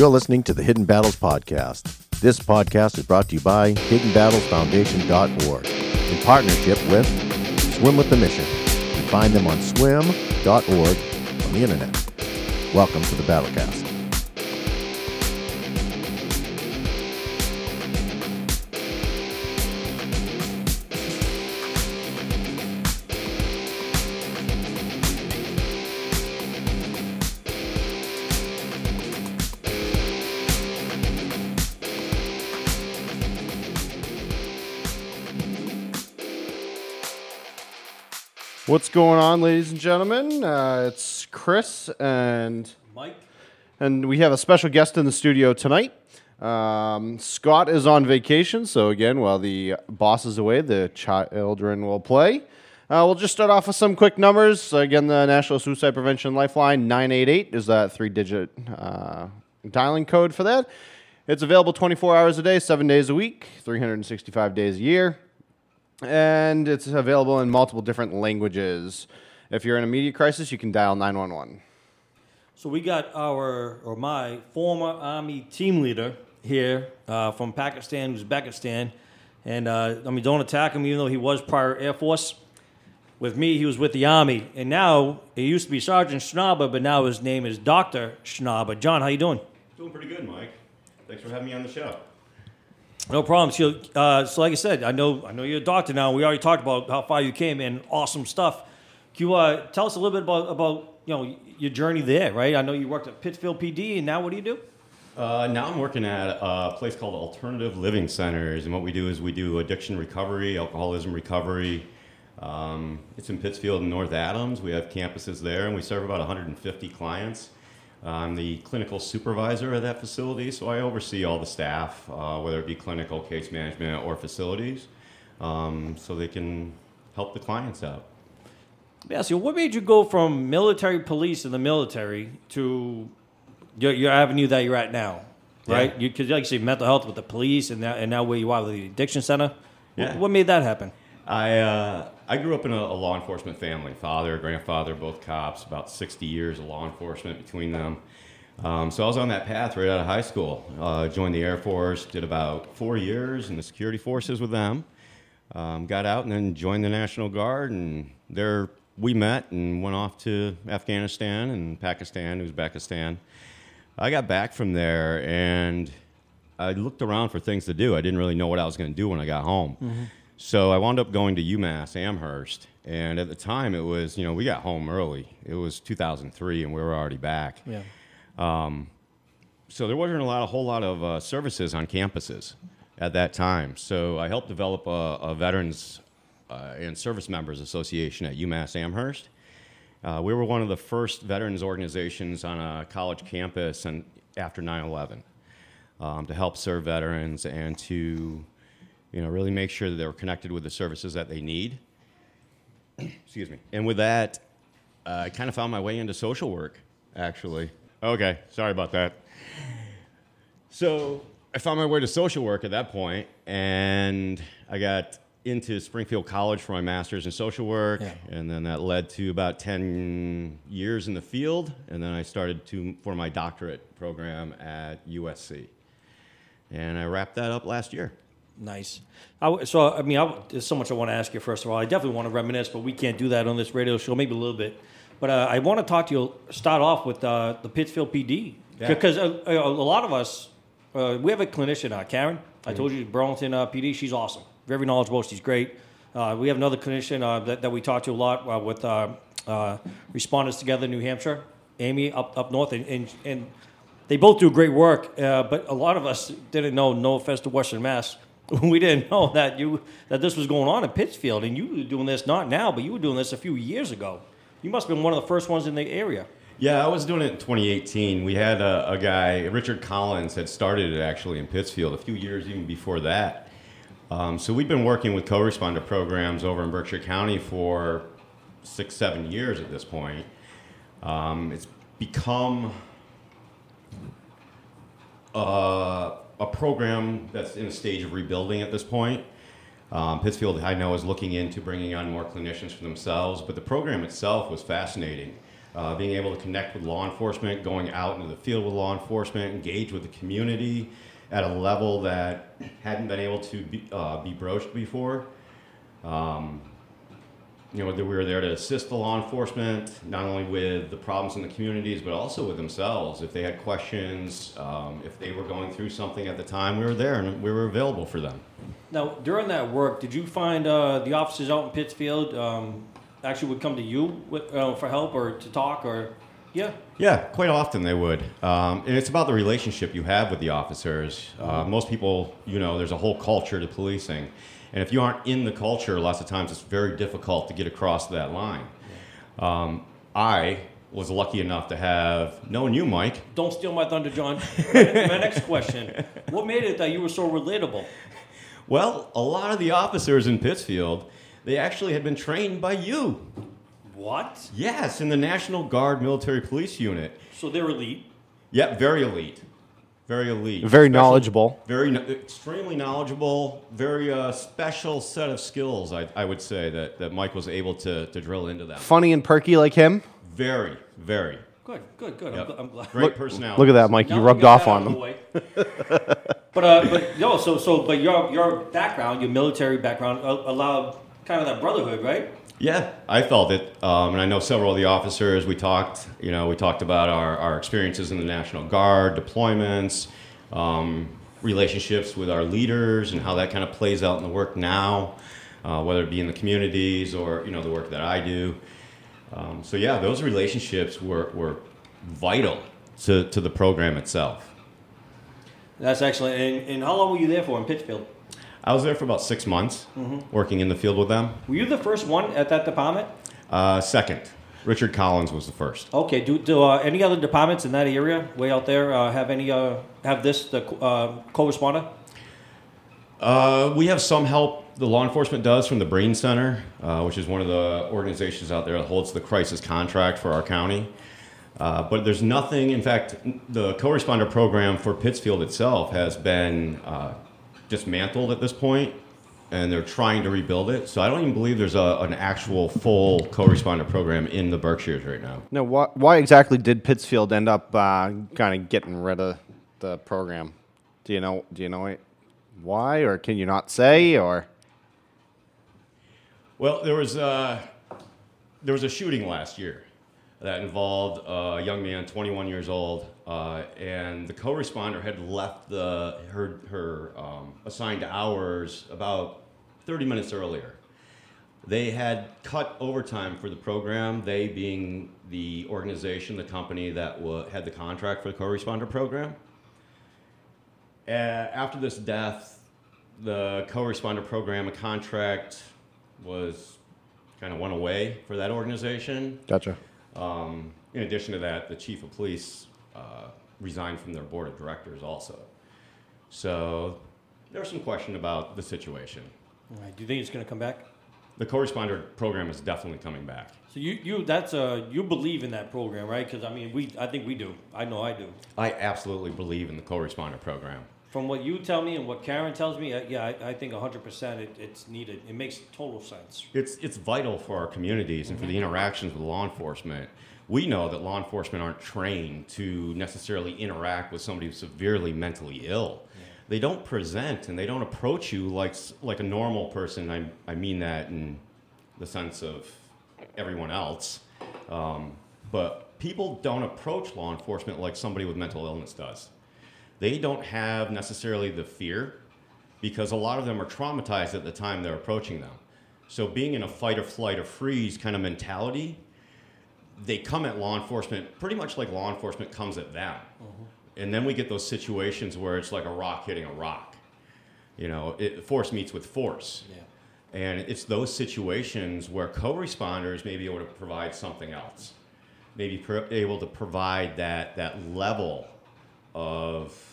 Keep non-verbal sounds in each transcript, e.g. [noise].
You're listening to the Hidden Battles Podcast. This podcast is brought to you by HiddenBattlesFoundation.org in partnership with Swim with the Mission. You find them on swam.org on the internet. Welcome to the Battlecast. What's going on, ladies and gentlemen? Uh, it's Chris, and Mike? and we have a special guest in the studio tonight. Um, Scott is on vacation, so again, while the boss is away, the children will play. Uh, we'll just start off with some quick numbers. Again, the National Suicide Prevention Lifeline 988 is that three digit uh, dialing code for that. It's available 24 hours a day, seven days a week, 365 days a year and it's available in multiple different languages. If you're in a media crisis, you can dial 911. So we got our, or my former Army team leader here uh, from Pakistan, Uzbekistan. And uh, I mean, don't attack him, even though he was prior Air Force. With me, he was with the Army. And now, he used to be Sergeant Schnauber, but now his name is Dr. Schnauber. Jon, how you doing? Doing pretty good, Mike. Thanks for having me on the show. No problem. So, uh, so like I said, I know I know you're a doctor now. We already talked about how far you came and awesome stuff. Can you uh, tell us a little bit about, about you know your journey there, right? I know you worked at Pittsfield PD, and now what do you do? Uh, now I'm working at a place called Alternative Living Centers, and what we do is we do addiction recovery, alcoholism recovery. Um, it's in Pittsfield and North Adams. We have campuses there, and we serve about 150 clients. I'm the clinical supervisor of that facility, so I oversee all the staff, uh, whether it be clinical, case management, or facilities, um, so they can help the clients out. Yeah. So, what made you go from military police in the military to your, your avenue that you're at now? Right? Yeah. Because, like you say, mental health with the police, and now, and now where you are with the addiction center. What- Yeah. What made that happen? I uh, I grew up in a, a law enforcement family. Father, grandfather, both cops. About 60 years of law enforcement between them. Um, so I was on that path right out of high school. Uh, joined the Air Force. Did about four years in the security forces with them. Um, got out and then joined the National Guard. And there we met and went off to Afghanistan and Pakistan, Uzbekistan. I got back from there and I looked around for things to do. I didn't really know what I was going to do when I got home. So I wound up going to UMass Amherst. And at the time, it was, you know, we got home early. It was 2003, and we were already back. Yeah. So there wasn't a lot, a whole lot of uh, services on campuses at that time. So I helped develop a, a Veterans uh, and Service Members Association at UMass Amherst. Uh, we were one of the first veterans organizations on a college campus and after 9/11 um, to help serve veterans and to, you know, really make sure that they were connected with the services that they need. [clears throat] Excuse me. And with that, uh, I kind of found my way into social work, actually. Okay, sorry about that. So I found my way to social work at that point, and I got into Springfield College for my master's in social work, Yeah. and then that led to about 10 years in the field, and then I started to for my doctorate program at USC. And I wrapped that up last year. Nice. I w so, I mean, I, w- there's so much I want to ask you. First of all, I definitely want to reminisce, but we can't do that on this radio show. Maybe a little bit. But uh, I want to talk to you. Start off with uh, the Pittsfield PD because uh, a, a lot of us, uh, we have a clinician, uh, Karen. I told you Burlington uh, PD. She's awesome. Very knowledgeable. She's great. Uh, we have another clinician uh, that, that we talk to a lot uh, with uh, uh, responders together in New Hampshire. Amy up up north, and and, and they both do great work, uh, but a lot of us didn't know. No offense to Western Mass, [laughs] we didn't know that you that this was going on in Pittsfield, and you were doing this not now, but you were doing this a few years ago. You must have been one of the first ones in the area. Yeah, I was doing it in 2018. We had a, a guy, Richard Collins, had started it actually in Pittsfield a few years even before that. Um, so we've been working with co-responder programs over in Berkshire County for six, seven years at this point. Um, it's become uh, a program that's in a stage of rebuilding at this point. Um, Pittsfield, I know, is looking into bringing on more clinicians for themselves, but the program itself was fascinating. uh, being able to connect with law enforcement, going out into the field with law enforcement, engage with the community at a level that hadn't been able to be, uh, be broached before. Um, you know, that we were there to assist the law enforcement, not only with the problems in the communities, but also with themselves. If they had questions, um, if they were going through something at the time, we were there and we were available for them. Now, during that work, did you find uh, the officers out in Pittsfield um, actually would come to you with, uh, for help or to talk or, yeah? Yeah, quite often they would. Um, and it's about the relationship you have with the officers. Uh, most people, you know, there's a whole culture to policing. And if you aren't in the culture, lots of times it's very difficult to get across that line. Um, I was lucky enough to have known you, Mike. Don't steal my thunder, Jon. [laughs] my next question: What made it that you were so relatable? Well, a lot of the officers in Pittsfield, they actually had been trained by you. What? Yes, in the National Guard Military Police Unit. So they're elite. Yep, very elite. Very elite. Very Special- knowledgeable. Very, extremely knowledgeable. Very uh, special set of skills, I, I would say, that, that Mike was able to, to drill into that. Funny and perky like him. Very, very. Good, good, good. Yep. I'm, gl- I'm glad. Great personality. Look at that, Mike. Now You we rubbed off on them. [laughs] but uh, but no, so so but your your background, your military background, uh, allowed kind of that brotherhood, right? Yeah, I felt it, um, and I know several of the officers. We talked, you know, we talked about our, our experiences in the National Guard, deployments, um, relationships with our leaders, and how that kind of plays out in the work now, uh, whether it be in the communities or you know the work that I do. Um, so yeah, those relationships were, were vital to, to the program itself. That's excellent. And, and how long were you there for in Pittsfield? I was there for about six months, working in the field with them. Were you the first one at that department? Uh, second, Richard Collins was the first. Okay. Do, do uh, any other departments in that area, way out there, uh, have any uh, have this the uh, co-responder? Uh, we have some help. The law enforcement does from the Brien Center, uh, which is one of the organizations out there that holds the crisis contract for our county. Uh, but there's nothing. In fact, the co-responder program for Pittsfield itself has been uh, dismantled at this point, and they're trying to rebuild it. So I don't even believe there's a, an actual full co-responder program in the Berkshires right now. Now, why, why exactly did Pittsfield end up uh, kind of getting rid of the program? Do you know? Do you know it? Why, or can you not say? Or Well, there was uh, there was a shooting last year that involved a young man, 21 years old, uh, and the co-responder had left the her her um, assigned hours about 30 minutes earlier. They had cut overtime for the program. They being the organization, the company that had the contract for the co-responder program. Uh, after this death, the co-responder program, a contract was kind of went away for that organization. gotcha. Um, in addition to that, the chief of police uh, resigned from their board of directors also. So there's some question about the situation. All right. Do you think it's going to come back? The co-responder program is definitely coming back. So you you that's uh you believe in that program, right? Because I mean we I think we do. I know I do. I absolutely believe in the co-responder program. From what you tell me and what Karen tells me, yeah, I, I think 100% it, it's needed. It makes total sense. It's, it's vital for our communities and for the interactions with law enforcement. We know that law enforcement aren't trained to necessarily interact with somebody who's severely mentally ill. They don't present and they don't approach you like, like a normal person. I, I mean that in the sense of everyone else. Um, but people don't approach law enforcement like somebody with mental illness does. They don't have necessarily the fear because a lot of them are traumatized at the time they're approaching them. So being in a fight or flight or freeze kind of mentality, they come at law enforcement pretty much like law enforcement comes at them. Mm-hmm. And then we get those situations where it's like a rock hitting a rock. You know, it, force meets with force. Yeah. And it's those situations where co-responders may be able to provide something else, maybe pro- able to provide that that level of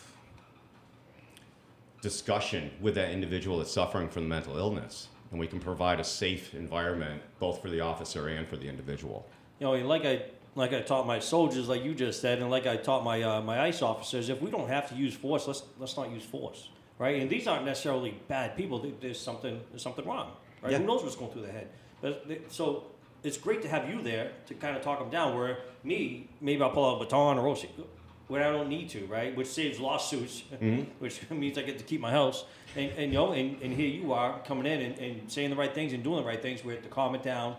discussion with that individual that's suffering from the mental illness, and we can provide a safe environment both for the officer and for the individual. You know, like I like I taught my soldiers, like you just said, and like I taught my uh, my ICE officers, if we don't have to use force, let's let's not use force, right? And these aren't necessarily bad people. There's something there's something wrong, right? Yeah. Who knows what's going through their head? But they- so it's great to have you there to kind of talk them down. Where me, maybe I'll pull out a baton or when I don't need to, right? Which saves lawsuits, [laughs] mm-hmm. which [laughs] means I get to keep my house. And, and you know, and, and here you are coming in and, and saying the right things and doing the right things. We have to calm it down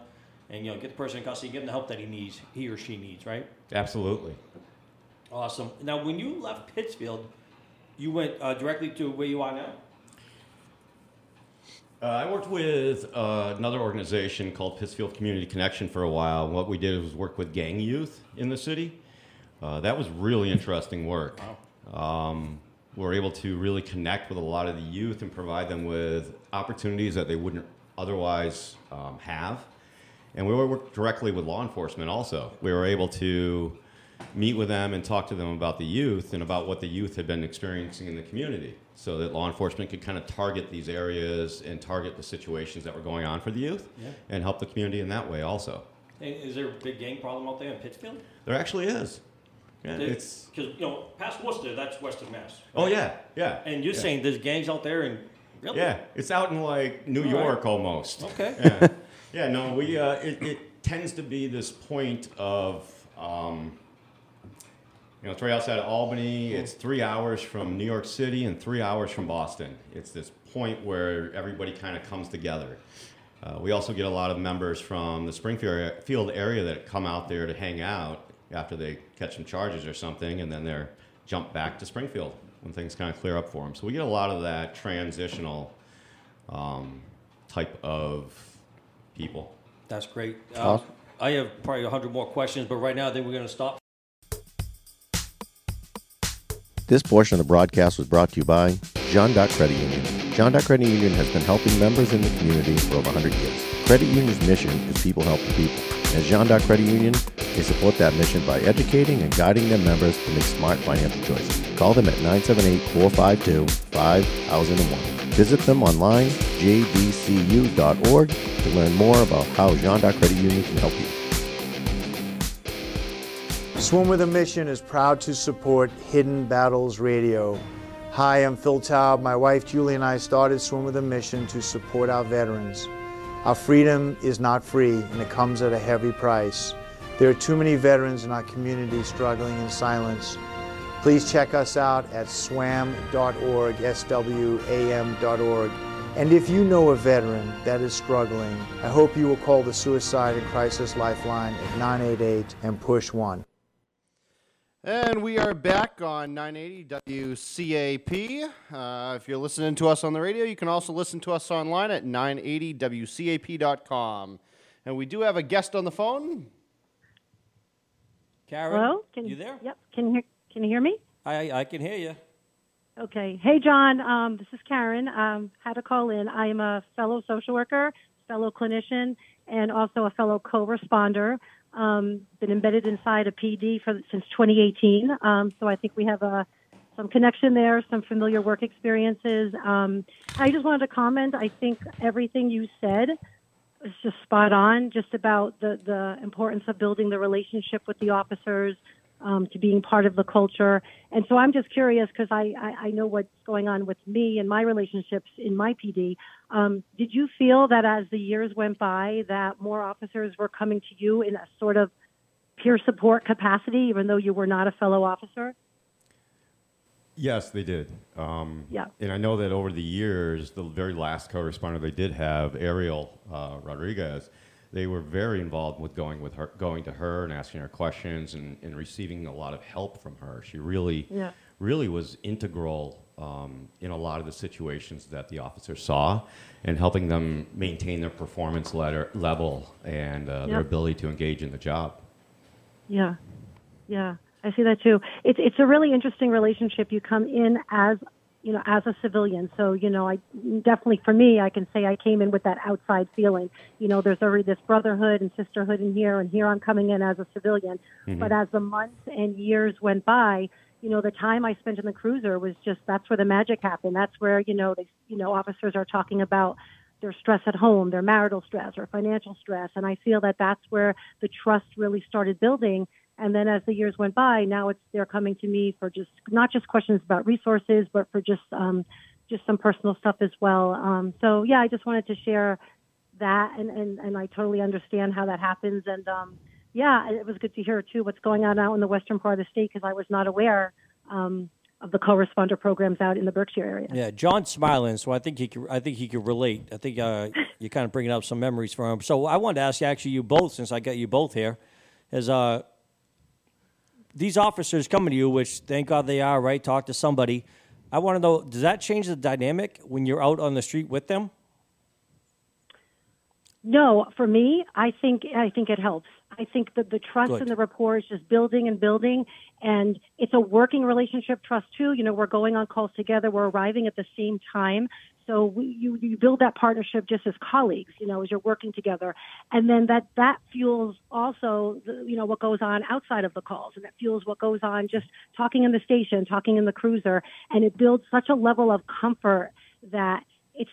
and you know get the person in custody, give him the help that he needs, he or she needs, right? Absolutely. Awesome. Now, when you left Pittsfield, you went uh, directly to where you are now. Uh, I worked with uh, another organization called Pittsfield Community Connection for a while. What we did was work with gang youth in the city. Uh, that was really [laughs] interesting work. Wow. Um, we were able to really connect with a lot of the youth and provide them with opportunities that they wouldn't otherwise um, have. And we worked directly with law enforcement also. We were able to meet with them and talk to them about the youth and about what the youth had been experiencing in the community so that law enforcement could kind of target these areas and target the situations that were going on for the youth yeah. and help the community in that way also. is there a big gang problem out there in Pittsfield? There actually is. Yeah, it's because you know past Worcester, that's Western Mass. Right? Oh yeah, yeah. And you're yeah. saying there's gangs out there and really? Yeah, it's out in like New All York right. almost. Okay. Yeah, yeah. No, we uh, it, it tends to be this point of. Um, you know, it's right outside of Albany. It's three hours from New York City and three hours from Boston. It's this point where everybody kind of comes together. Uh, we also get a lot of members from the Springfield area that come out there to hang out after they catch some charges or something, and then they're jumped back to Springfield when things kind of clear up for them. So we get a lot of that transitional um, type of people. That's great. Uh, I have probably 100 more questions, but right now I think we're going to stop. This portion of the broadcast was brought to you by Jeanne D'Arc Credit Union. Jeanne D'Arc Credit Union has been helping members in the community for over 100 years. Credit Union's mission is people helping people. As Jeanne D'Arc Credit Union, they support that mission by educating and guiding their members to make smart financial choices. Call them at 978-452-5001. Visit them online, jdcu.org, to learn more about how Jeanne D'Arc Credit Union can help you. Swim with a Mission is proud to support Hidden Battles Radio. Hi, I'm Phil Taub. My wife Julie and I started Swim with a Mission to support our veterans. Our freedom is not free and it comes at a heavy price. There are too many veterans in our community struggling in silence. Please check us out at swam.org, S-W-A-M.org. And if you know a veteran that is struggling, I hope you will call the Suicide and Crisis Lifeline at 988 and push 1. And we are back on 980 WCAP. Uh, if you're listening to us on the radio, you can also listen to us online at 980WCAP.com. And we do have a guest on the phone. Karen, Hello? Can, you there? Yep. Can you hear, can you hear me? I, I can hear you. Okay. Hey, Jon. Um, this is Karen. Um, had to call in. I am a fellow social worker, fellow clinician, and also a fellow co-responder um, been embedded inside a PD for since 2018. Um, so I think we have a uh, some connection there, some familiar work experiences. Um, I just wanted to comment. I think everything you said is just spot on. Just about the the importance of building the relationship with the officers, um, to being part of the culture. And so I'm just curious because I, I, I, know what's going on with me and my relationships in my PD. Um, did you feel that as the years went by that more officers were coming to you in a sort of peer support capacity, even though you were not a fellow officer? Yes, they did. Um, yeah. And I know that over the years, the very last co-responder they did have, Ariel uh, Rodriguez, they were very involved with going with her, going to her and asking her questions and, and receiving a lot of help from her. She really, yeah. really was integral um, in a lot of the situations that the officers saw, and helping them maintain their performance letter, level and uh, their ability to engage in the job. Yeah, yeah, I see that too. It's it's a really interesting relationship. You come in as you know, as a civilian. So, you know, I definitely for me, I can say I came in with that outside feeling. You know, there's already this brotherhood and sisterhood in here, and here I'm coming in as a civilian. Mm-hmm. But as the months and years went by, you know, the time I spent in the cruiser was just that's where the magic happened. That's where you know, they, you know, officers are talking about their stress at home, their marital stress or financial stress, and I feel that that's where the trust really started building and then as the years went by, now it's they're coming to me for just not just questions about resources, but for just um, just some personal stuff as well. Um, so yeah, I just wanted to share that, and, and, and I totally understand how that happens. And um, yeah, it was good to hear too what's going on out in the western part of the state because I was not aware um, of the co-responder programs out in the Berkshire area. Yeah, Jon's smiling, so I think he could, I think he could relate. I think uh, [laughs] you're kind of bringing up some memories for him. So I wanted to ask you, actually, you both, since I got you both here, is uh, these officers coming to you, which thank God they are, right? Talk to somebody. I want to know, does that change the dynamic when you're out on the street with them? No, for me, I think I think it helps. I think that the trust Good. and the rapport is just building and building, and it's a working relationship. Trust too. You know, we're going on calls together. We're arriving at the same time, so we, you you build that partnership just as colleagues. You know, as you're working together, and then that that fuels also the, you know what goes on outside of the calls, and that fuels what goes on just talking in the station, talking in the cruiser, and it builds such a level of comfort that it's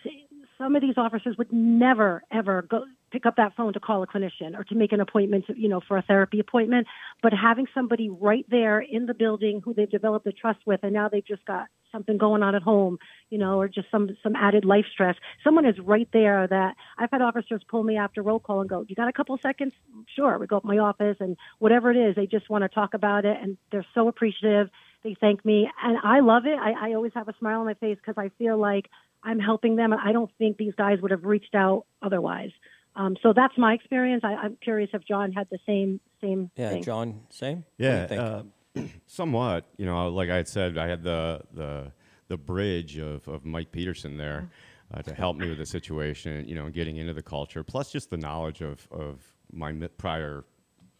some of these officers would never ever go pick up that phone to call a clinician or to make an appointment you know for a therapy appointment. But having somebody right there in the building who they've developed a trust with and now they've just got something going on at home you know or just some some added life stress someone is right there that i've had officers pull me after roll call and go you got a couple seconds sure we go up to my office and whatever it is they just want to talk about it and they're so appreciative they thank me and i love it i, I always have a smile on my face because i feel like I'm helping them. And I don't think these guys would have reached out otherwise. Um, so that's my experience. I, I'm curious if Jon had the same same Yeah, thing. Jon, same? What do Yeah, you think? uh, somewhat. You know, like I had said, I had the the the bridge of, of Mike Peterson there uh, to help me with the situation. You know, getting into the culture, plus just the knowledge of of my prior.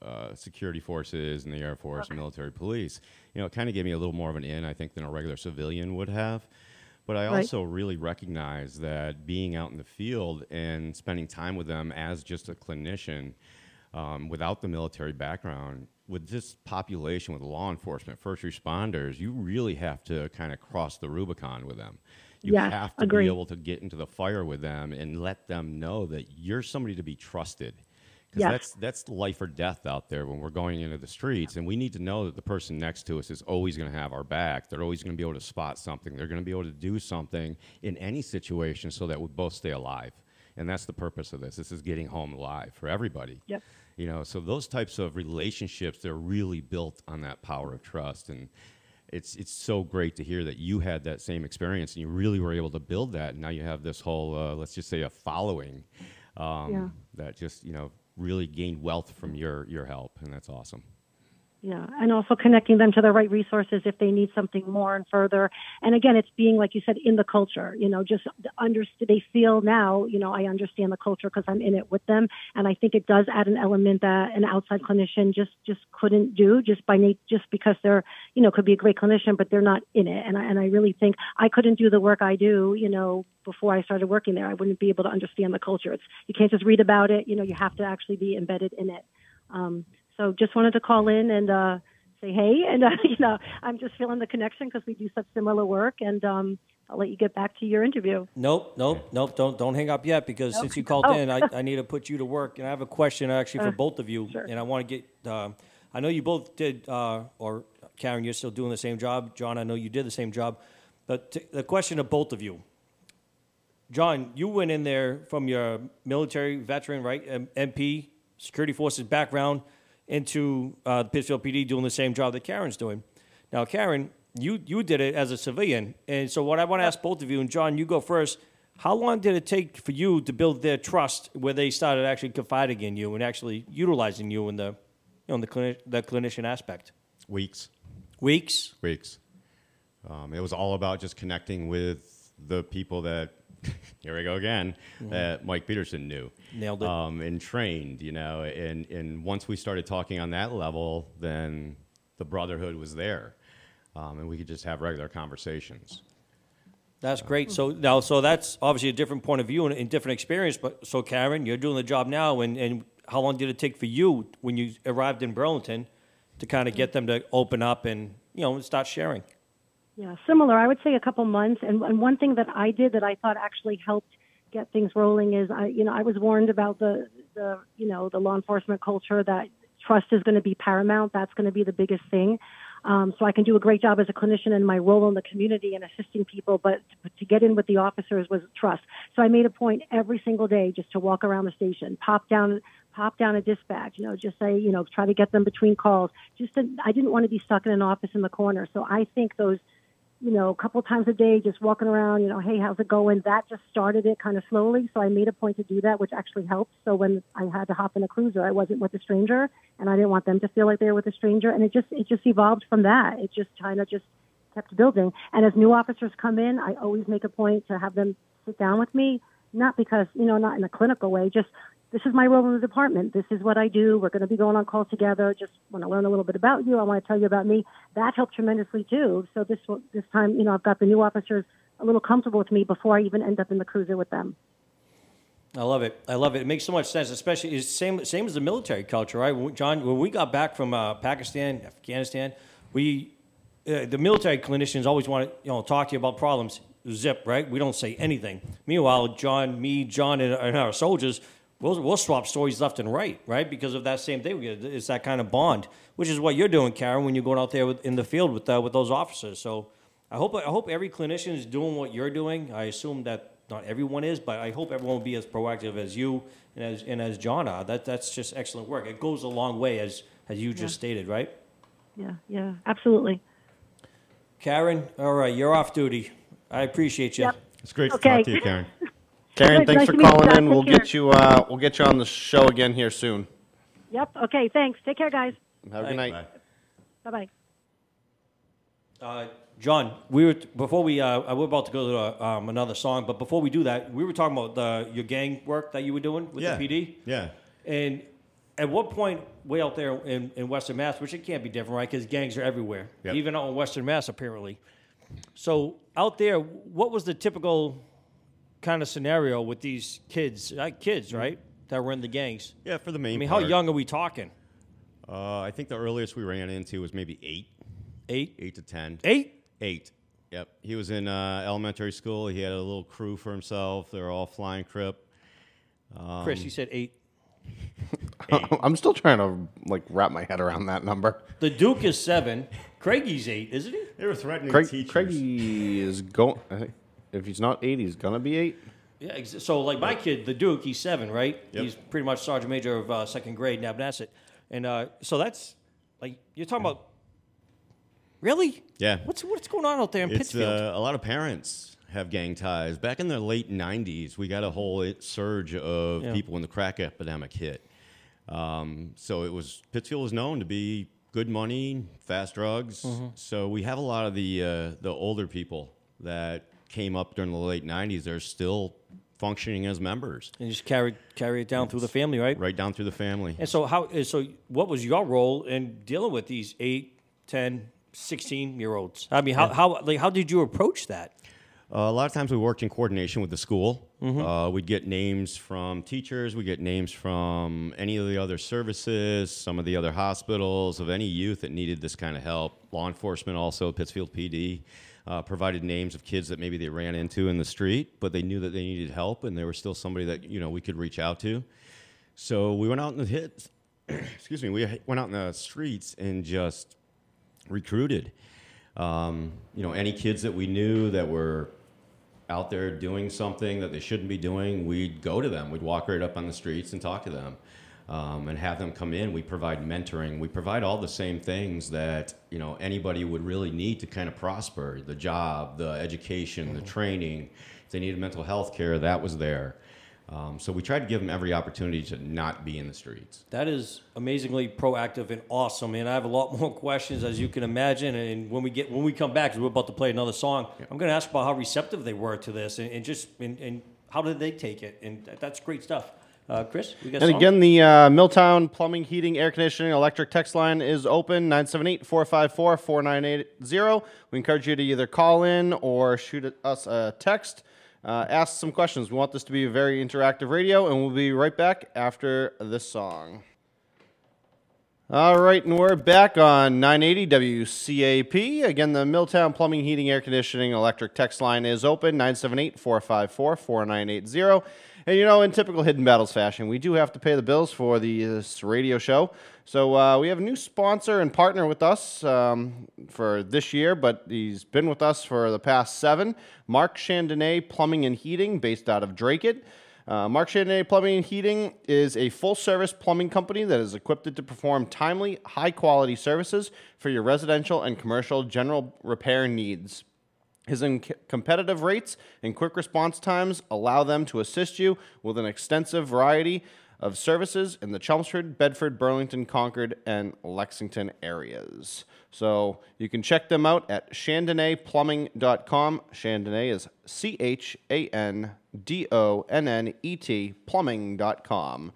Uh, security forces and the Air Force and military police. You know, it kind of gave me a little more of an in, I think, than a regular civilian would have. But I Right. also really recognize that being out in the field and spending time with them as just a clinician um, without the military background, with this population, with law enforcement, first responders, you really have to kind of cross the Rubicon with them. You Yes, have to be able to get into the fire with them and let them know that you're somebody to be trusted. Because Yes. that's that's life or death out there when we're going into the streets, and we need to know that the person next to us is always going to have our back. They're always going to be able to spot something. They're going to be able to do something in any situation so that we both stay alive. And that's the purpose of this. This is getting home alive for everybody. Yep. You know, so those types of relationships they're really built on that power of trust. And it's it's so great to hear that you had that same experience and you really were able to build that. And now you have this whole uh, let's just say a following um, Yeah. that just you know really gained wealth from your your help. And that's awesome Yeah, and also connecting them to the right resources if they need something more and further. And again, it's being like you said in the culture. You know, just understand. They feel now. You know, I understand the culture because I'm in it with them, and I think it does add an element that an outside clinician just just couldn't do just by nat- just because they're you know could be a great clinician, but they're not in it. And I and I really think I couldn't do the work I do. You know. Before I started working there, I wouldn't be able to understand the culture. It's you can't just read about it. You know, you have to actually be embedded in it. Um, so just wanted to call in and uh, say hey, [laughs] and uh, you know I'm just feeling the connection because we do such similar work, and um, I'll let you get back to your interview. Nope, nope, nope. Don't don't hang up yet because since you called Oh. in, I, I [laughs] need to put you to work, and I have a question actually for both of you, sure. and I want to get. Uh, I know you both did, uh, or Karen, you're still doing the same job. Jon, I know you did the same job, but t- the question to both of you. Jon, you went in there from your military veteran, right? M- MP, security forces background, into uh, the Pittsfield PD doing the same job that Karen's doing. Now, Karen, you you did it as a civilian, and so what I want to ask both of you, and Jon, you go first. How long did it take for you to build their trust, where they started actually confiding in you and actually utilizing you in the, you know, in the clini- the clinician aspect? weeks Weeks. weeks um, it was all about just connecting with the people that here we go again that mike peterson knew Nailed it. um, and trained you know and, and once we started talking on that level then the brotherhood was there um, and we could just have regular conversations That's great. So now, so that's obviously a different point of view and a different experience. But so, Karen, you're doing the job now, and, and how long did it take for you when you arrived in Burlington to kind of get them to open up and you know start sharing? Yeah, similar. I would say a couple months. And, and one thing that I did that I thought actually helped get things rolling is I, you know, I was warned about the, the, you know, the law enforcement culture that trust is going to be paramount. That's going to be the biggest thing. Um, so I can do a great job as a clinician in my role in the community and assisting people, but to get in with the officers was trust. So I made a point every single day just to walk around the station, pop down, pop down a dispatch, you know, just say, you know, try to get them between calls. Just to, I didn't want to be stuck in an office in the corner. So I think those you know, a couple times a day, just walking around, you know, hey, how's it going? That just started it kind of slowly. So I made a point to do that, which actually helped. So when I had to hop in a cruiser, I wasn't with a stranger, and I didn't want them to feel like they were with a stranger. And it just it just evolved from that. It just kind of just kept building. And as new officers come in, I always make a point to have them sit down with me, not because you know, not in a clinical way, just this is my role in the department. This is what I do. We're going to be going on calls together. Just want to learn a little bit about you. I want to tell you about me. That helped tremendously too. So this this time, you know, I've got the new officers a little comfortable with me before I even end up in the cruiser with them. I love it. I love it. It makes so much sense, especially same same as the military culture, right? Jon, when we got back from uh, Pakistan, Afghanistan, we uh, the military clinicians always want to you know talk to you about problems. Zip, right? We don't say anything. Meanwhile, Jon, me, Jon, and, and our soldiers we'll, we'll swap stories left and right, right? Because of that same thing. It's that kind of bond, which is what you're doing, Karen, when you're going out there with, in the field with uh, with those officers. So I hope I hope every clinician is doing what you're doing. I assume that not everyone is, but I hope everyone will be as proactive as you and as and as Jon are. That that's just excellent work. It goes a long way, as as you just yeah. stated, right? Yeah, yeah, absolutely. Karen, all right, you're off duty. I appreciate you. Yep. It's great to talk to you, Karen. Karen, thanks nice for to meet you, calling Doc. in. We'll Take get you. Uh, we'll get you on the show again here soon. Yep. Okay. Thanks. Take care, guys. Have a good night. Bye bye. Uh, Jon, we were before we uh, we're about to go to uh, um, another song, but before we do that, we were talking about the, your gang work that you were doing with Yeah. the PD. Yeah. And at what point, way out there in, in Western Mass, which it can't be different, right? Because gangs are everywhere, Yep. even out in Western Mass, apparently. So out there, what was the typical kind of scenario with these kids, uh, kids, right, that were in the gangs? Yeah, for the main I mean, how young are we talking? Uh, I think the earliest we ran into was maybe eight, Eight, eight to ten. eight. Eight. Yep. He was in uh, elementary school. He had a little crew for himself. They were all flying crip. Chris, you said eight. [laughs] [laughs] I'm still trying to like wrap my head around that number. The Duke is seven. Craigie's eight, isn't he? They were threatening Craig, teachers. Craigie is going. If he's not eight, he's gonna be eight. Yeah, ex- so like my kid, the Duke, he's seven, right? Yep. He's pretty much sergeant major of uh, second grade in Abnasset, and uh, so that's like you're talking about. Really? Yeah. What's what's going on out there in It's Pittsfield? uh, a lot of parents have gang ties. Back in the late '90s, we got a whole i- surge of Yeah. people when the crack epidemic hit. Um, so it was Pittsfield was known to be good money, fast drugs. Mm-hmm. So we have a lot of the uh, the older people that came up during the late '90s. They're still functioning as members, and you just carry carry it down through the family, right? right down through the family. And so how? So what was your role in dealing with these eight, 10, 16 year olds? I mean, how how like how did you approach that? Uh, a lot of times we worked in coordination with the school. Mm-hmm. Uh, we'd get names from teachers, we'd get names from any of the other services, some of the other hospitals, of any youth that needed this kind of help. Law enforcement also, Pittsfield PD, uh, provided names of kids that maybe they ran into in the street, but they knew that they needed help and they were still somebody that you know we could reach out to. So we went out in the hits. [clears throat] excuse me. We went out in the streets and just recruited. Um, you know, any kids that we knew that were out there doing something that they shouldn't be doing, we'd go to them. We'd walk right up on the streets and talk to them, um, and have them come in. We provide mentoring. We provide all the same things that you know anybody would really need to kind of prosper: the job, the education, the training. If they needed mental health care, that was there. Um, so we tried to give them every opportunity to not be in the streets. That is amazingly proactive and awesome. And I have a lot [laughs] more questions, as you can imagine. And when we get when we come back, 'cause we're about to play another song, I'm going to ask about how receptive they were to this, and, and just and, and how did they take it? And that's great stuff. Uh, Chris, we got And again, the uh, Milltown Plumbing, Heating, Air Conditioning, Electric text line is open 978 454 4980. We encourage you to either call in or shoot us a text. Uh, ask some questions. We want this to be a very interactive radio, and we'll be right back after this song. All right, and we're back on 980 WCAP. Again, the Milltown Plumbing, Heating, Air Conditioning, Electric text line is open 978 454 4980. And you know, in typical Hidden Battles fashion, we do have to pay the bills for the, this radio show. So uh, we have a new sponsor and partner with us um, for this year, but he's been with us for the past seven. Mark Chandonnet Plumbing and Heating, based out of Dracut. Uh, Mark Chandonnet Plumbing and Heating is a full service plumbing company that is equipped to perform timely, high quality services for your residential and commercial general repair needs. His competitive rates and quick response times allow them to assist you with an extensive variety of services in the Chelmsford, Bedford, Burlington, Concord, and Lexington areas. So you can check them out at chandonnetplumbing.com. Chandonnet is C H A N D O N N E T plumbing.com.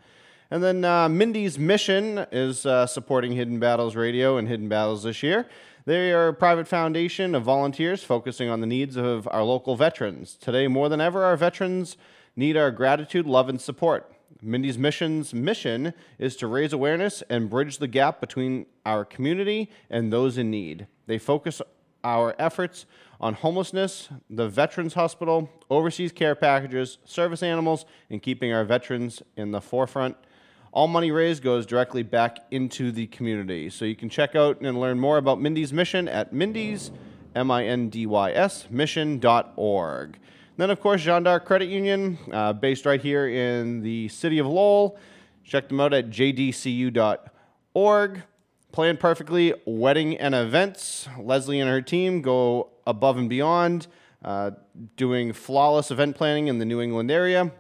And then uh, Mindy's Mission is uh, supporting Hidden Battles Radio and Hidden Battles this year. They are a private foundation of volunteers focusing on the needs of our local veterans. Today, more than ever, our veterans need our gratitude, love, and support. Mindy's Mission's mission is to raise awareness and bridge the gap between our community and those in need. They focus our efforts on homelessness, the Veterans Hospital, overseas care packages, service animals, and keeping our veterans in the forefront. All money raised goes directly back into the community. So you can check out and learn more about Mindy's mission at Mindy's, M I N D Y S, mission.org. Then, of course, Jeanne D'Arc Credit Union, uh, based right here in the city of Lowell. Check them out at jdcu.org. Plan perfectly wedding and events. Leslie and her team go above and beyond, uh, doing flawless event planning in the New England area.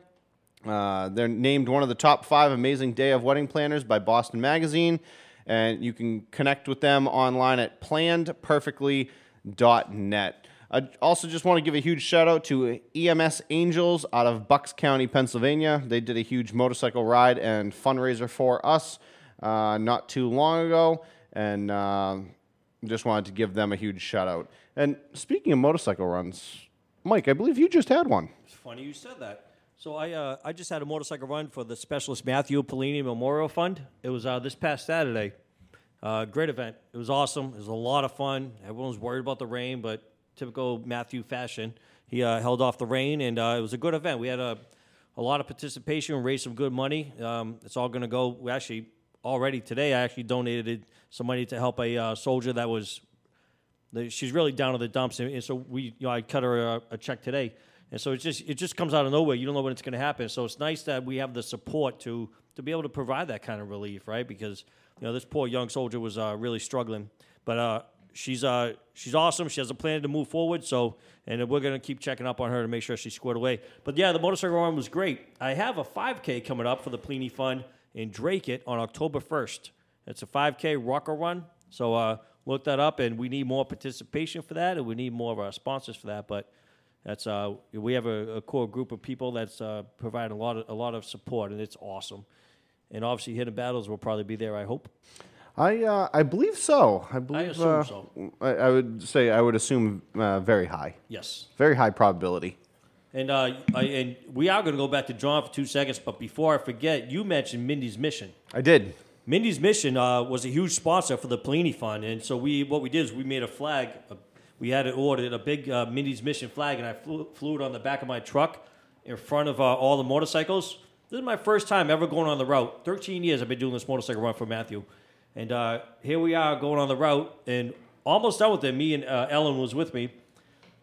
Uh, they're named one of the top five amazing day of wedding planners by Boston Magazine, and you can connect with them online at plannedperfectly.net. I also just want to give a huge shout out to EMS Angels out of Bucks County, Pennsylvania. They did a huge motorcycle ride and fundraiser for us uh, not too long ago, and uh, just wanted to give them a huge shout out. And speaking of motorcycle runs, Mike, I believe you just had one. It's funny you said that. So I uh, I just had a motorcycle run for the Specialist Matthew Pellini Memorial Fund. It was uh, this past Saturday. Uh, great event. It was awesome. It was a lot of fun. Everyone was worried about the rain, but typical Matthew fashion, he uh, held off the rain, and uh, it was a good event. We had a, a lot of participation, raised some good money. Um, it's all going to go. We actually already today, I actually donated some money to help a uh, soldier that was. She's really down to the dumps, and, and so we, you know, I cut her a, a check today. And so it just it just comes out of nowhere. You don't know when it's going to happen. So it's nice that we have the support to to be able to provide that kind of relief, right? Because you know this poor young soldier was uh, really struggling. But uh, she's uh, she's awesome. She has a plan to move forward. So and we're going to keep checking up on her to make sure she's squared away. But yeah, the motorcycle run was great. I have a 5K coming up for the Pellini Fund in Dracut on October 1st. It's a 5K rocker run. So uh, look that up, and we need more participation for that, and we need more of our sponsors for that. But that's uh, we have a, a core group of people that's uh, providing a lot of a lot of support, and it's awesome. And obviously, Hidden Battles will probably be there. I hope. I uh, I believe so. I believe. I assume uh, so. I, I would say I would assume uh, very high, Yes. very high probability. And uh, I, and we are going to go back to Jon for two seconds, but before I forget, you mentioned Mindy's Mission. I did. Mindy's Mission uh, was a huge sponsor for the Pellini Fund, and so we what we did is we made a flag. A, we had it ordered a big uh, Mindy's Mission flag, and I flew, flew it on the back of my truck in front of uh, all the motorcycles. This is my first time ever going on the route. Thirteen years I've been doing this motorcycle run for Matthew, and uh, here we are going on the route, and almost done with it. Me and uh, Ellen was with me.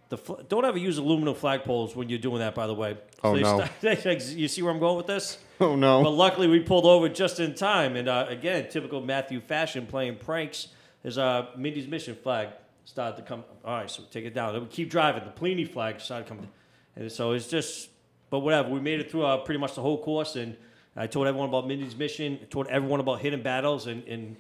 The fl- don't ever use aluminum flagpoles when you're doing that. By the way. Oh, [laughs] they no. start- you see where I'm going with this? Oh no. But luckily, we pulled over just in time. And uh, again, typical Matthew fashion, playing pranks. Is uh, Mindy's mission flag started to come. All right, so we take it down. Then we keep driving. The Pellini flag started coming, and so it's just. But whatever, we made it through uh, pretty much the whole course, and I told everyone about Mindy's mission. I told everyone about hidden battles, and and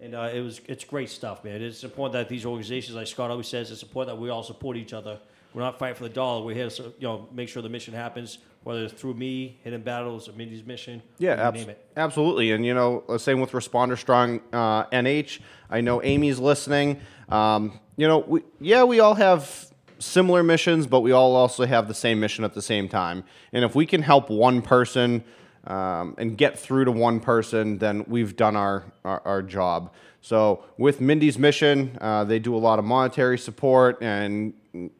and uh, it was it's great stuff, man. It's important that these organizations, like Scott always says, it's important that we all support each other. We're not fighting for the dollar. We're here to you know make sure the mission happens, whether it's through me, Hidden Battles, or Mindy's mission. Yeah, you abs- name it. absolutely. And you know, uh, same with Responder Strong uh, NH. I know Amy's listening. Um, you know, we, yeah, we all have similar missions, but we all also have the same mission at the same time. And if we can help one person um, and get through to one person, then we've done our, our, our job. So with Mindy's mission, uh, they do a lot of monetary support and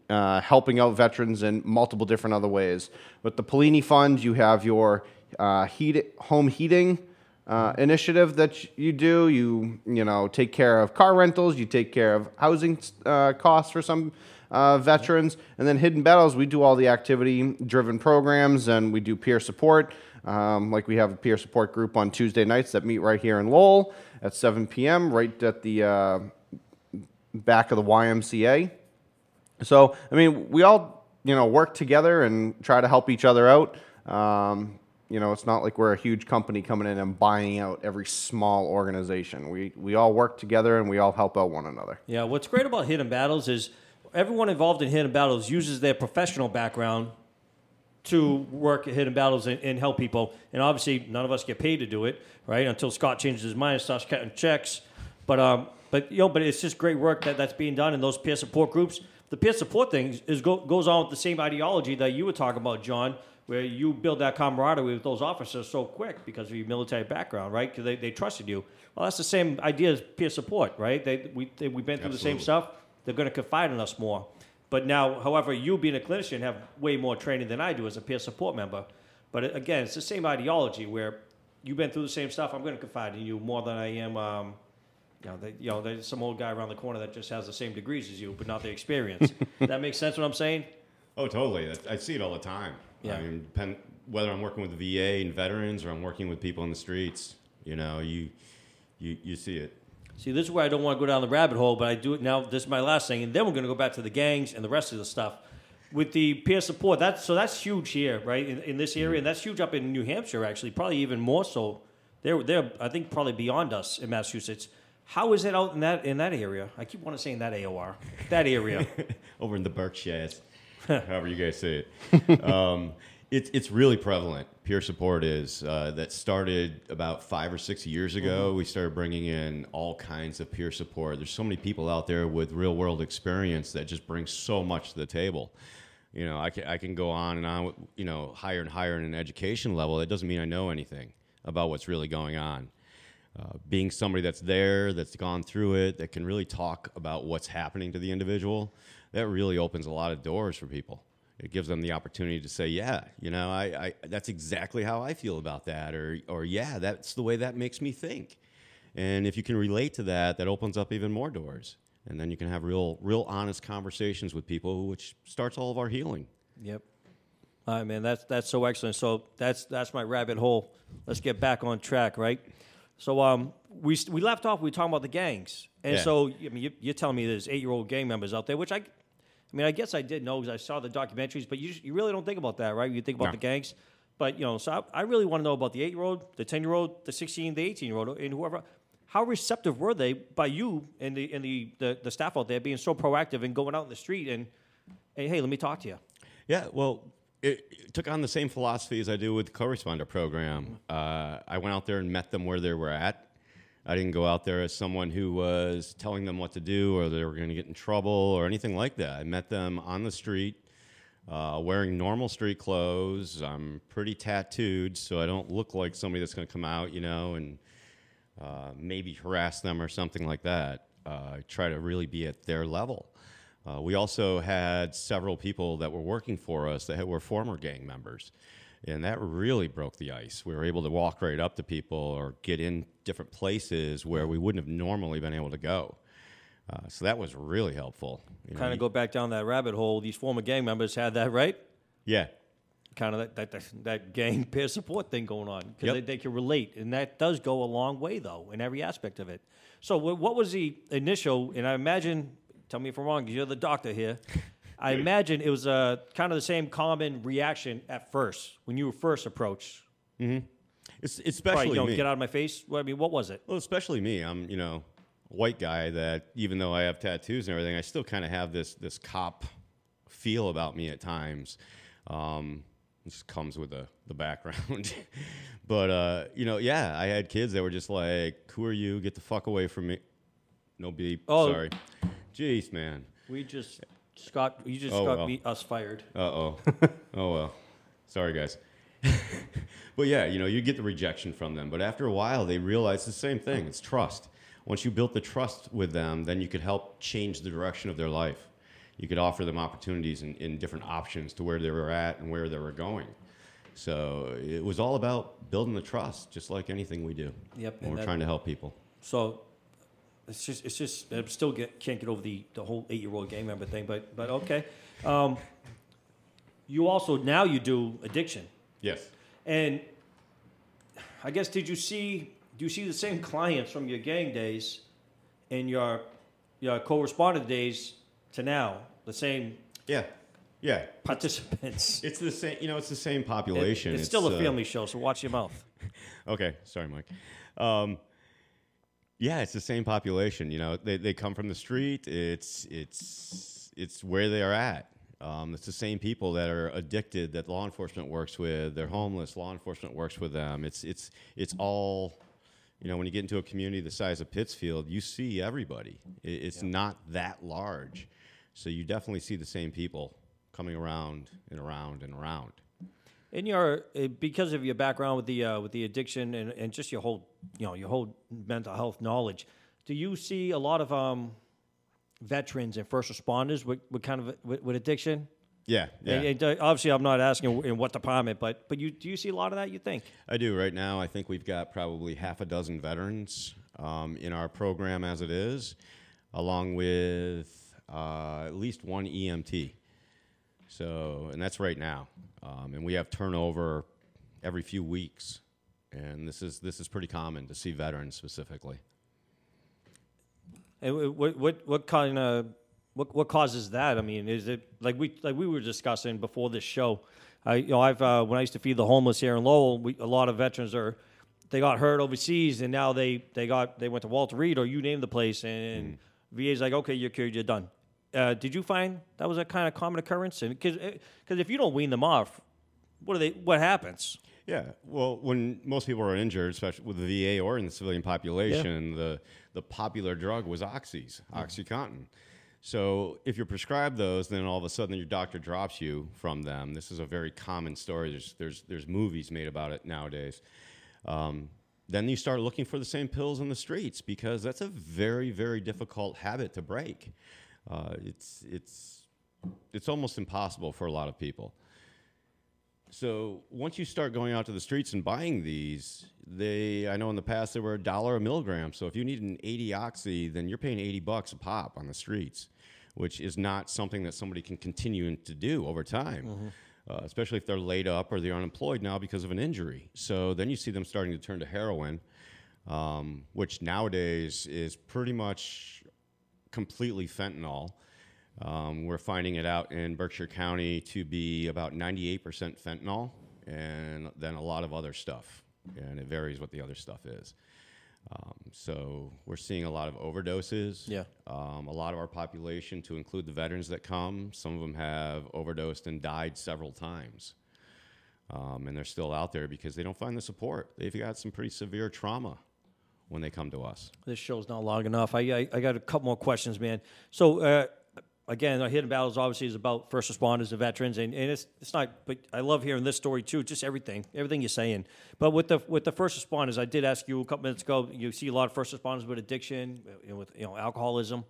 uh, helping out veterans in multiple different other ways. With the Pellini Fund, you have your uh, heat, home heating uh, initiative that you do. You you know take care of car rentals. You take care of housing uh, costs for some uh, veterans, and then Hidden Battles. We do all the activity-driven programs, and we do peer support. Um, like we have a peer support group on Tuesday nights that meet right here in Lowell at 7 p.m. right at the uh, back of the YMCA. So I mean, we all you know work together and try to help each other out. Um, you know, it's not like we're a huge company coming in and buying out every small organization. We we all work together and we all help out one another. Yeah, what's great about Hidden Battles is everyone involved in Hidden Battles uses their professional background to work at Hidden Battles and, and help people. And obviously, none of us get paid to do it, right? Until Scott changes his mind and starts cutting checks. But um, but you know, but it's just great work that, that's being done in those peer support groups. The peer support thing is go, goes on with the same ideology that you were talking about, Jon, where you build that camaraderie with those officers so quick because of your military background, right? Because they, they trusted you. Well, that's the same idea as peer support, right? They, we, they, we've been through the same stuff. They're going to confide in us more. But now, however, you being a clinician have way more training than I do as a peer support member. But again, it's the same ideology where you've been through the same stuff. I'm going to confide in you more than I am. Um, you know, they, you know, there's some old guy around the corner that just has the same degrees as you, but not the experience. [laughs] that makes sense. What I'm saying? Oh, totally. I see it all the time. Yeah. I mean, depend, whether I'm working with the VA and veterans or I'm working with people in the streets, you know, you you, you see it. See, this is where I don't want to go down the rabbit hole, but I do it now. This is my last thing, and then we're going to go back to the gangs and the rest of the stuff with the peer support. That's so that's huge here, right, in, in this area, and that's huge up in New Hampshire, actually, probably even more so. They're they're I think probably beyond us in Massachusetts. How is it out in that in that area? I keep wanting to say in that AOR, that area. [laughs] over in the Berkshires, [laughs] however you guys say it. um, it's it's really prevalent. Peer support is uh, that started about five or six years ago. We started bringing in all kinds of peer support. There's so many people out there with real world experience that just bring so much to the table. You know, I can I can go on and on. You know, higher and higher in an education level. It doesn't mean I know anything about what's really going on uh, being somebody that's there, that's gone through it, that can really talk about what's happening to the individual, that really opens a lot of doors for people. It gives them the opportunity to say, "Yeah, you know, I, I that's exactly how I feel about that," or, or "Yeah, that's the way that makes me think." And if you can relate to that, that opens up even more doors, and then you can have real, real honest conversations with people, which starts all of our healing. Yep. All right, man. That's that's so excellent. So that's that's my rabbit hole. Let's get back on track, right? So um, we we left off. We were talking about the gangs, and Yeah. so I mean, you, you're telling me there's eight year old gang members out there, which I, I mean, I guess I did know because I saw the documentaries, but you you really don't think about that, right? You think about No. the gangs, but you know, so I, I really want to know about the eight year old, the ten year old, the sixteen, the eighteen year old, and whoever. How receptive were they by you and the and the, the, the staff out there being so proactive and going out in the street and, hey, hey, let me talk to you. Yeah, well, it, took on the same philosophy as I do with the co-responder program. Uh, I went out there and met them where they were at. I didn't go out there as someone who was telling them what to do or they were going to get in trouble or anything like that. I met them on the street, uh, wearing normal street clothes. I'm pretty tattooed, so I don't look like somebody that's going to come out, you know, and uh, maybe harass them or something like that. Uh, I try to really be at their level. Uh, we also had several people that were working for us that had- were former gang members, and that really broke the ice. We were able to walk right up to people or get in different places where we wouldn't have normally been able to go. Uh, so that was really helpful. You know, kind of go back down that rabbit hole. These former gang members had that, right? Yeah, Kind of that, that, that, that gang [laughs] peer support thing going on because Yep. they, they can relate. And that does go a long way, though, in every aspect of it. So, what was the initial, and I imagine, tell me if I'm wrong, 'cause you're the doctor here. [laughs] I imagine it was a kind of the same common reaction at first when you were first approached. it's, it's Probably, especially you know, me. get out of my face. Well, I mean, what was it? Well, especially me. I'm, you know, a white guy that even though I have tattoos and everything, I still kind of have this this cop feel about me at times. Um, it just comes with the the background. [laughs] but uh, you know, yeah, I had kids that were just like, "Who are you? Get the fuck away from me!" No beep. Oh. Sorry. Jeez, man. We just, Scott, you just Oh, got well. us fired. Uh oh. [laughs] oh well. Sorry, guys. [laughs] but yeah, you know, you get the rejection from them. But after a while, they realize the same thing. It's trust. Once you built the trust with them, then you could help change the direction of their life. You could offer them opportunities and, and different options to where they were at and where they were going. So it was all about building the trust, just like anything we do. Yep, When we're that- trying to help people. So it's just it's just I still get, can't get over the, the whole eight year old gang member thing. But but okay. Um, you also now you do addiction, Yes. and I guess did you see do you see the same clients from your gang days and your your co-responder days to now the same Yeah. Yeah. participants? It's the same. You know, it's the same population. it's, still a uh, family show, so watch your mouth. [laughs] Okay, sorry, Mike. Um, yeah, it's the same population. You know, they, they come from the street. It's it's it's where they are at. Um, it's the same people that are addicted that law enforcement works with. They're homeless. Law enforcement works with them. It's it's it's all. You know, when you get into a community the size of Pittsfield, you see everybody. It, it's not that large, so you definitely see the same people coming around and around and around. In your uh, because of your background with the uh, with the addiction and, and just your whole you know your whole mental health knowledge, do you see a lot of um, veterans and first responders with, with kind of with, with addiction? Yeah, yeah. And, and, uh, obviously, I'm not asking in what department, but but you do you see a lot of that? You think? I do. Right now, I think we've got probably half a dozen veterans um, in our program as it is, along with uh, at least one EMT. So, and that's right now. Um, and we have turnover every few weeks. And this is, this is pretty common to see veterans specifically. And what what what kind of what what causes that? I mean, is it like we like we were discussing before this show? I you know I've uh, when I used to feed the homeless here in Lowell, we, a lot of veterans are they got hurt overseas and now they they got they went to Walter Reed or you name the place and VA's like okay you're cured you're done. Uh, did you find that was a kind of common occurrence? Because because if you don't wean them off, what are they? What happens? Yeah, well, when most people are injured, especially with the VA or in the civilian population, the the popular drug was oxys, OxyContin. So if you're prescribed those, then all of a sudden your doctor drops you from them. This is a very common story. There's there's there's movies made about it nowadays. Um, then you start looking for the same pills in the streets because that's a very very difficult habit to break. Uh, it's it's it's almost impossible for a lot of people. So once you start going out to the streets and buying these, they I know in the past they were a dollar a milligram. So if you need an 80 oxy, then you're paying 80 bucks a pop on the streets, which is not something that somebody can continue to do over time. Uh, especially if they're laid up or they're unemployed now because of an injury. So then you see them starting to turn to heroin, um, which nowadays is pretty much completely fentanyl. Um, we're finding it out in Berkshire County to be about 98% fentanyl and then a lot of other stuff. And it varies what the other stuff is. Um, so we're seeing a lot of overdoses. Yeah. Um, a lot of our population, to include the veterans that come, some of them have overdosed and died several times. Um, and they're still out there because they don't find the support. They've got some pretty severe trauma when they come to us. This show's not long enough. I, I, I got a couple more questions, man. So, uh, again, our hidden battles obviously is about first responders and veterans, and, and it's it's not. But I love hearing this story too. Just everything, everything you're saying. But with the with the first responders, I did ask you a couple minutes ago. You see a lot of first responders with addiction, you know, with you know alcoholism,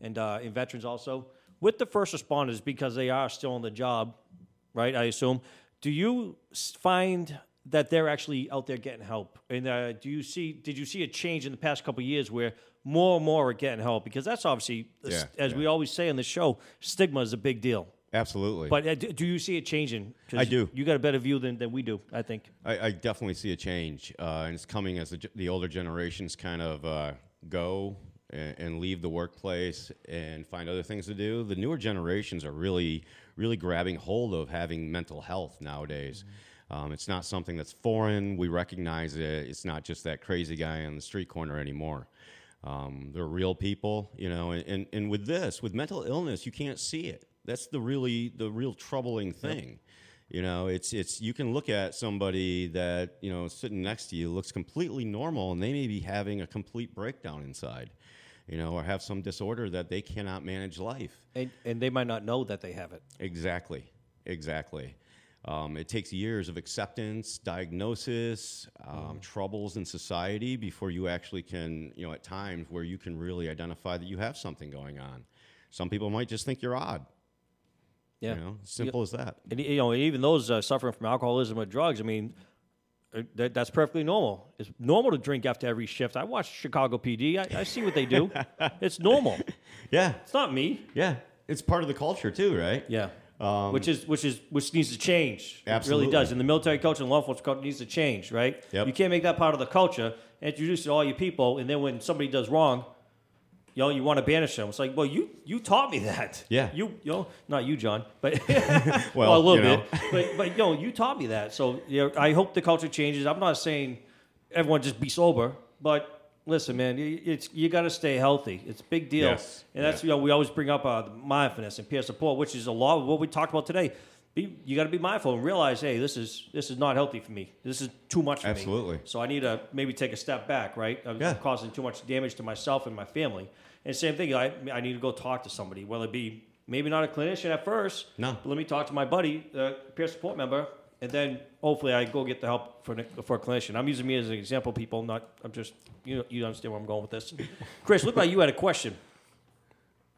and uh, and veterans also. With the first responders, because they are still on the job, right? I assume. Do you find that they're actually out there getting help? And uh, do you see? Did you see a change in the past couple of years where more and more are getting help? Because that's obviously, Yeah, as we always say on the show, stigma is a big deal. Absolutely. But uh, do you see it changing? I do. You got a better view than, than we do, I think. I, I definitely see a change, uh, and it's coming as the, the older generations kind of uh, go and, and leave the workplace and find other things to do. The newer generations are really, really grabbing hold of having mental health nowadays. Um, it's not something that's foreign. We recognize it. It's not just that crazy guy on the street corner anymore. Um, they're real people, you know. And, and, and with this, with mental illness, you can't see it. That's the really the real troubling thing. You know, it's it's you can look at somebody that you know sitting next to you looks completely normal, and they may be having a complete breakdown inside, you know, or have some disorder that they cannot manage life. And, and they might not know that they have it. Exactly, exactly. Um, it takes years of acceptance, diagnosis, um, troubles in society before you actually can, you know, at times where you can really identify that you have something going on. Some people might just think you're odd. Yeah. You know, simple as that. And you know, even those uh, suffering from alcoholism or drugs, I mean, uh, that, that's perfectly normal. It's normal to drink after every shift. I watch Chicago PD. I, I see what they do. [laughs] it's normal. Yeah, It's not me. yeah. It's part of the culture too, right? Yeah. Um, which is which is which needs to change. It Absolutely. really does. And the military culture and law enforcement culture needs to change, right? Yep. You can't make that part of the culture. Introduce it to all your people, and then when somebody does wrong, you know, you want to banish them. It's like, well, you you taught me that. Yeah. You you know, not you, Jon, but [laughs] [laughs] Well, a little you know. bit. But but you know, you taught me that. So you know, I hope the culture changes. I'm not saying everyone just be sober, but listen, man, it's you got to stay healthy. It's a big deal, Yes. and that's Yeah. you know we always bring up uh, mindfulness and peer support, which is a lot of what we talked about today. Be, you got to be mindful and realize, hey, this is this is not healthy for me. This is too much for me. Absolutely. So I need to maybe take a step back, right? I'm Yeah. causing too much damage to myself and my family. And same thing, I I need to go talk to somebody, whether it be maybe not a clinician at first. No. But let me talk to my buddy, the peer support member, and then hopefully I go get the help for the- for a clinician. I'm using me as an example, people. Not I'm just you know, you understand where I'm going with this. [laughs] Chris, look like you had a question.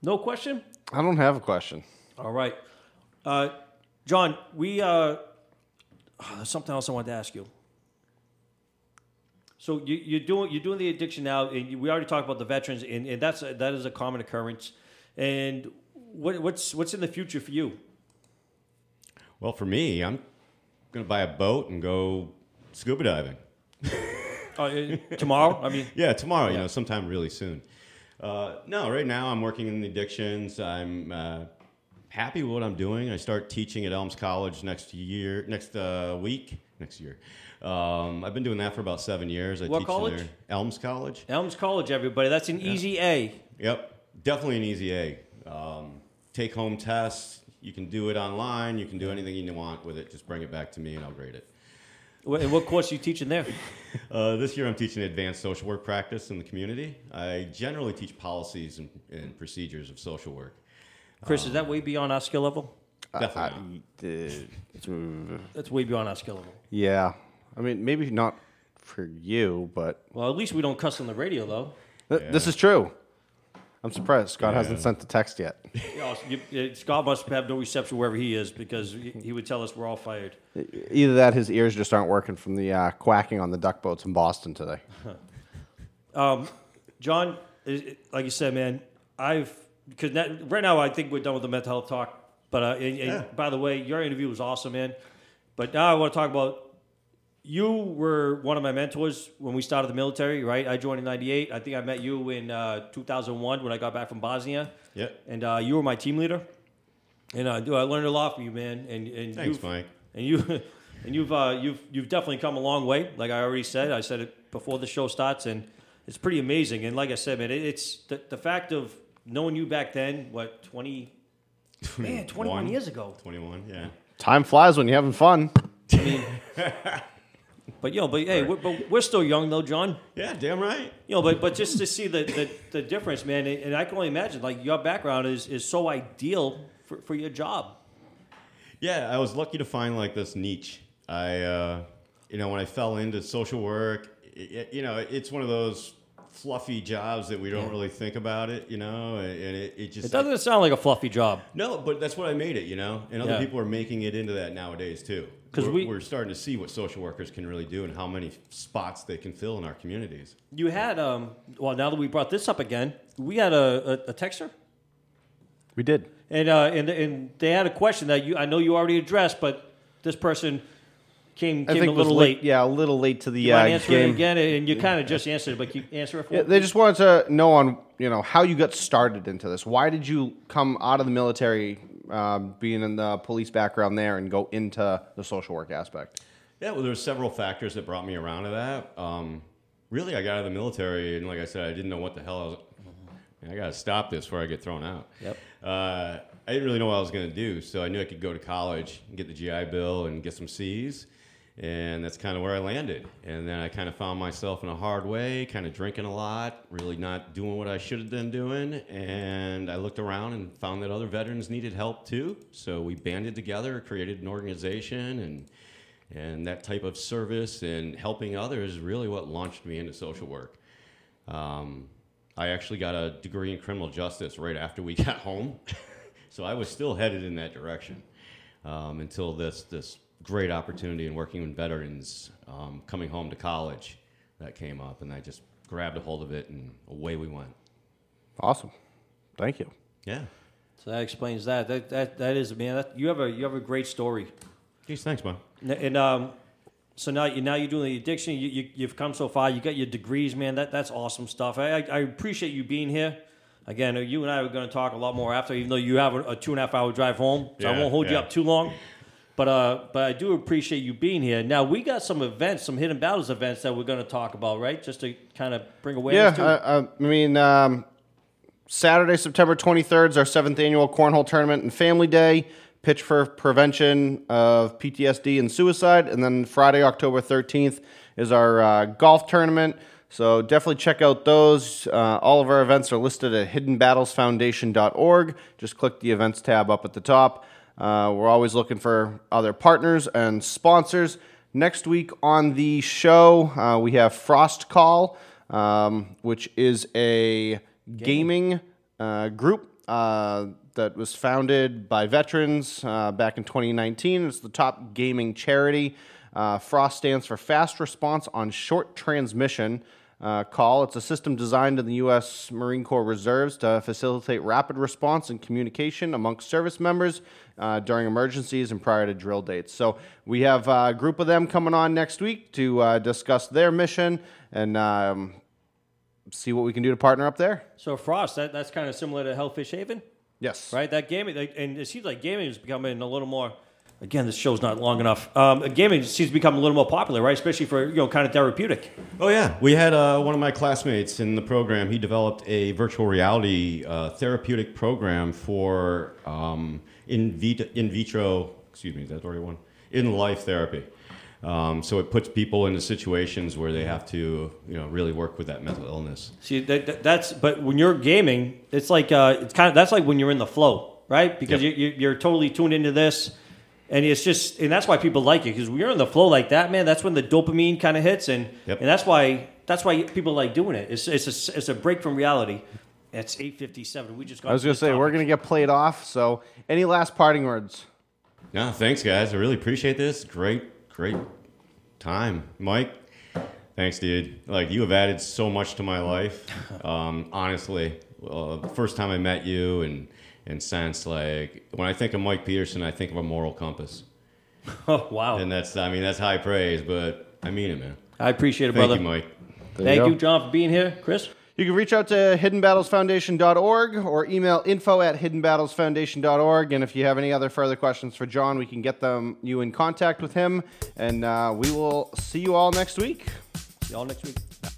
No question. I don't have a question. All right, uh, Jon. We uh, there's something else I wanted to ask you. So you, you're doing you're doing the addiction now, and you, we already talked about the veterans, and, and that's a, that is a common occurrence. And what, what's what's in the future for you? Well, for me, I'm going to buy a boat and go scuba diving. Uh, uh, tomorrow? I mean, Yeah, tomorrow, you know, sometime really soon. Uh, no, right now I'm working in the addictions. I'm uh, happy with what I'm doing. I start teaching at Elms College next year, next uh, week, next year. Um, I've been doing that for about seven years. I What teach college? There. Elms College. Elms College, everybody. That's an easy A. Yep, definitely an easy A. Um, take home tests. You can do it online. You can do anything you want with it. Just bring it back to me and I'll grade it. What, and what course are you teaching there? [laughs] Uh, this year, I'm teaching advanced social work practice in the community. I generally teach policies and, and procedures of social work. Chris, is that way beyond our skill level? Definitely. not. Uh, That's way beyond our skill level. yeah. I mean, maybe not for you, but Well, at least we don't cuss on the radio, though. th- this is true. I'm surprised Scott hasn't sent the text yet. [laughs] You know, you- Scott must have no reception wherever he is because he he would tell us we're all fired. Either that, his ears just aren't working from the uh, quacking on the duck boats in Boston today. [laughs] Jon, is- like you said, man, I've because right now I think we're done with the mental health talk. But uh, and, and by the way, your interview was awesome, man. But now I want to talk about you were one of my mentors when we started the military, right? I joined in '98. I think I met you in uh, 2001 when I got back from Bosnia. Yep. And uh, you were my team leader. And uh, dude, I learned a lot from you, man. And and Thanks, you've- Mike. And you [laughs] and you've uh, you've you've definitely come a long way. Like I already said, I said it before the show starts, and it's pretty amazing. And like I said, man, it, it's the, the fact of knowing you back then. What twenty? [laughs] Man, twenty one One. years ago. 21, yeah. Time flies when you're having fun. [laughs] But yo, but hey, we're, but we're still young though, Jon. Yeah, damn right. You know, but but just to see the, the, the difference, man, and I can only imagine like your background is is so ideal for, for your job. Yeah, I was lucky to find like this niche. I, uh, you know, when I fell into social work, it, you know, it's one of those fluffy jobs that we don't really think about it, you know, and it, it just It doesn't sound like a fluffy job. No, but that's what I made it, you know, and other Yeah. people are making it into that nowadays too. 'Cause we're, we- we're starting to see what social workers can really do and how many spots they can fill in our communities. You had um well now that we brought this up again, we had a, a, a texter. We did. And uh, and and they had a question that you I know you already addressed, but this person came I came think a it was little late. Yeah, a little late to the You uh, mind answering game. it again? And you kind of just answered it, but you answer it for Yeah, me? they just wanted to know on you know how you got started into this. Why did you come out of the military, um, being in the police background there, and go into the social work aspect? Yeah, well, there's several factors that brought me around to that. Um, really, I got out of the military, and like I said, I didn't know what the hell I was. I got to stop this before I get thrown out. Yep. Uh, I didn't really know what I was going to do, so I knew I could go to college and get the GI Bill and get some C's. And that's kind of where I landed. And then I kind of found myself in a hard way, kind of drinking a lot, really not doing what I should have been doing. And I looked around and found that other veterans needed help too. So we banded together, created an organization, and and that type of service and helping others is really what launched me into social work. Um, I actually got a degree in criminal justice right after we [laughs] got home, so I was still headed in that direction um, until this this great opportunity in working with veterans um, coming home to college that came up, and I just grabbed a hold of it, and away we went. Awesome. Thank you. Yeah. So that explains that. That that, that is man. That, you have a you have a great story. Geez, thanks, man. And, and um, so now you now you're doing the addiction. You, you you've come so far. You got your degrees, man. That that's awesome stuff. I I, I appreciate you being here. Again, you and I are going to talk a lot more after, even though you have a, a two and a half hour drive home. So I won't hold you up too long. But uh, but I do appreciate you being here. Now we got some events, some hidden battles events that we're going to talk about, right? Just to kind of bring Yeah, awareness to. I, I, I mean, um, Saturday, September 23rd is our seventh annual Cornhole Tournament and Family Day. Pitch for prevention of PTSD and suicide. And then Friday, October 13th, is our uh, golf tournament. So definitely check out those. Uh, all of our events are listed at hiddenbattlesfoundation.org. Just click the events tab up at the top. Uh, we're always looking for other partners and sponsors. Next week on the show, uh, we have Frost Call, um, which is a gaming uh, group uh, that was founded by veterans uh, back in 2019. It's the top gaming charity. Uh, Frost stands for Fast Response on Short Transmission uh, Call. It's a system designed in the U.S. Marine Corps Reserves to facilitate rapid response and communication amongst service members uh, during emergencies and prior to drill dates. So we have a group of them coming on next week to uh, discuss their mission and um, see what we can do to partner up there. so Frost, that, that's kind of similar to Hellfish Haven. Yes. right? That gaming, and it seems like gaming is becoming a little more. Again, this show's not long enough. Um, gaming seems to become a little more popular, right? Especially for you know, kind of therapeutic. Oh yeah, we had uh, one of my classmates in the program. He developed a virtual reality uh, therapeutic program for um, in, vit- in vitro. Excuse me, is that the right one? In life therapy. Um, so it puts people into situations where they have to, you know, really work with that mental illness. See, that, that- that's but when you're gaming, it's like uh, it's kind of that's like when you're in the flow, right? Because Yep. you, you, you're totally tuned into this, and it's just and that's why people like it because when you're in the flow like that, man, that's when the dopamine kind of hits, and Yep. and that's why that's why people like doing it. It's it's a, it's a break from reality. It's eight fifty seven. We just got. I was going to say, we're going to get played off. So, any last parting words? No, thanks, guys. I really appreciate this. Great, great time, Mike. Thanks, dude. Like you have added so much to my life. [laughs] Um, honestly, uh, first time I met you and and sense. like when I think of Mike Peterson, I think of a moral compass, [laughs] Oh wow! and that's I mean that's high praise, but I mean it, man. I appreciate it, Thank brother. you, Mike. Thank you you. Jon, for being here, Chris. You can reach out to hiddenbattlesfoundation.org or email info at hiddenbattlesfoundation.org. And if you have any other further questions for Jon, we can get them you in contact with him. And uh, we will see you all next week. See y'all next week. Bye.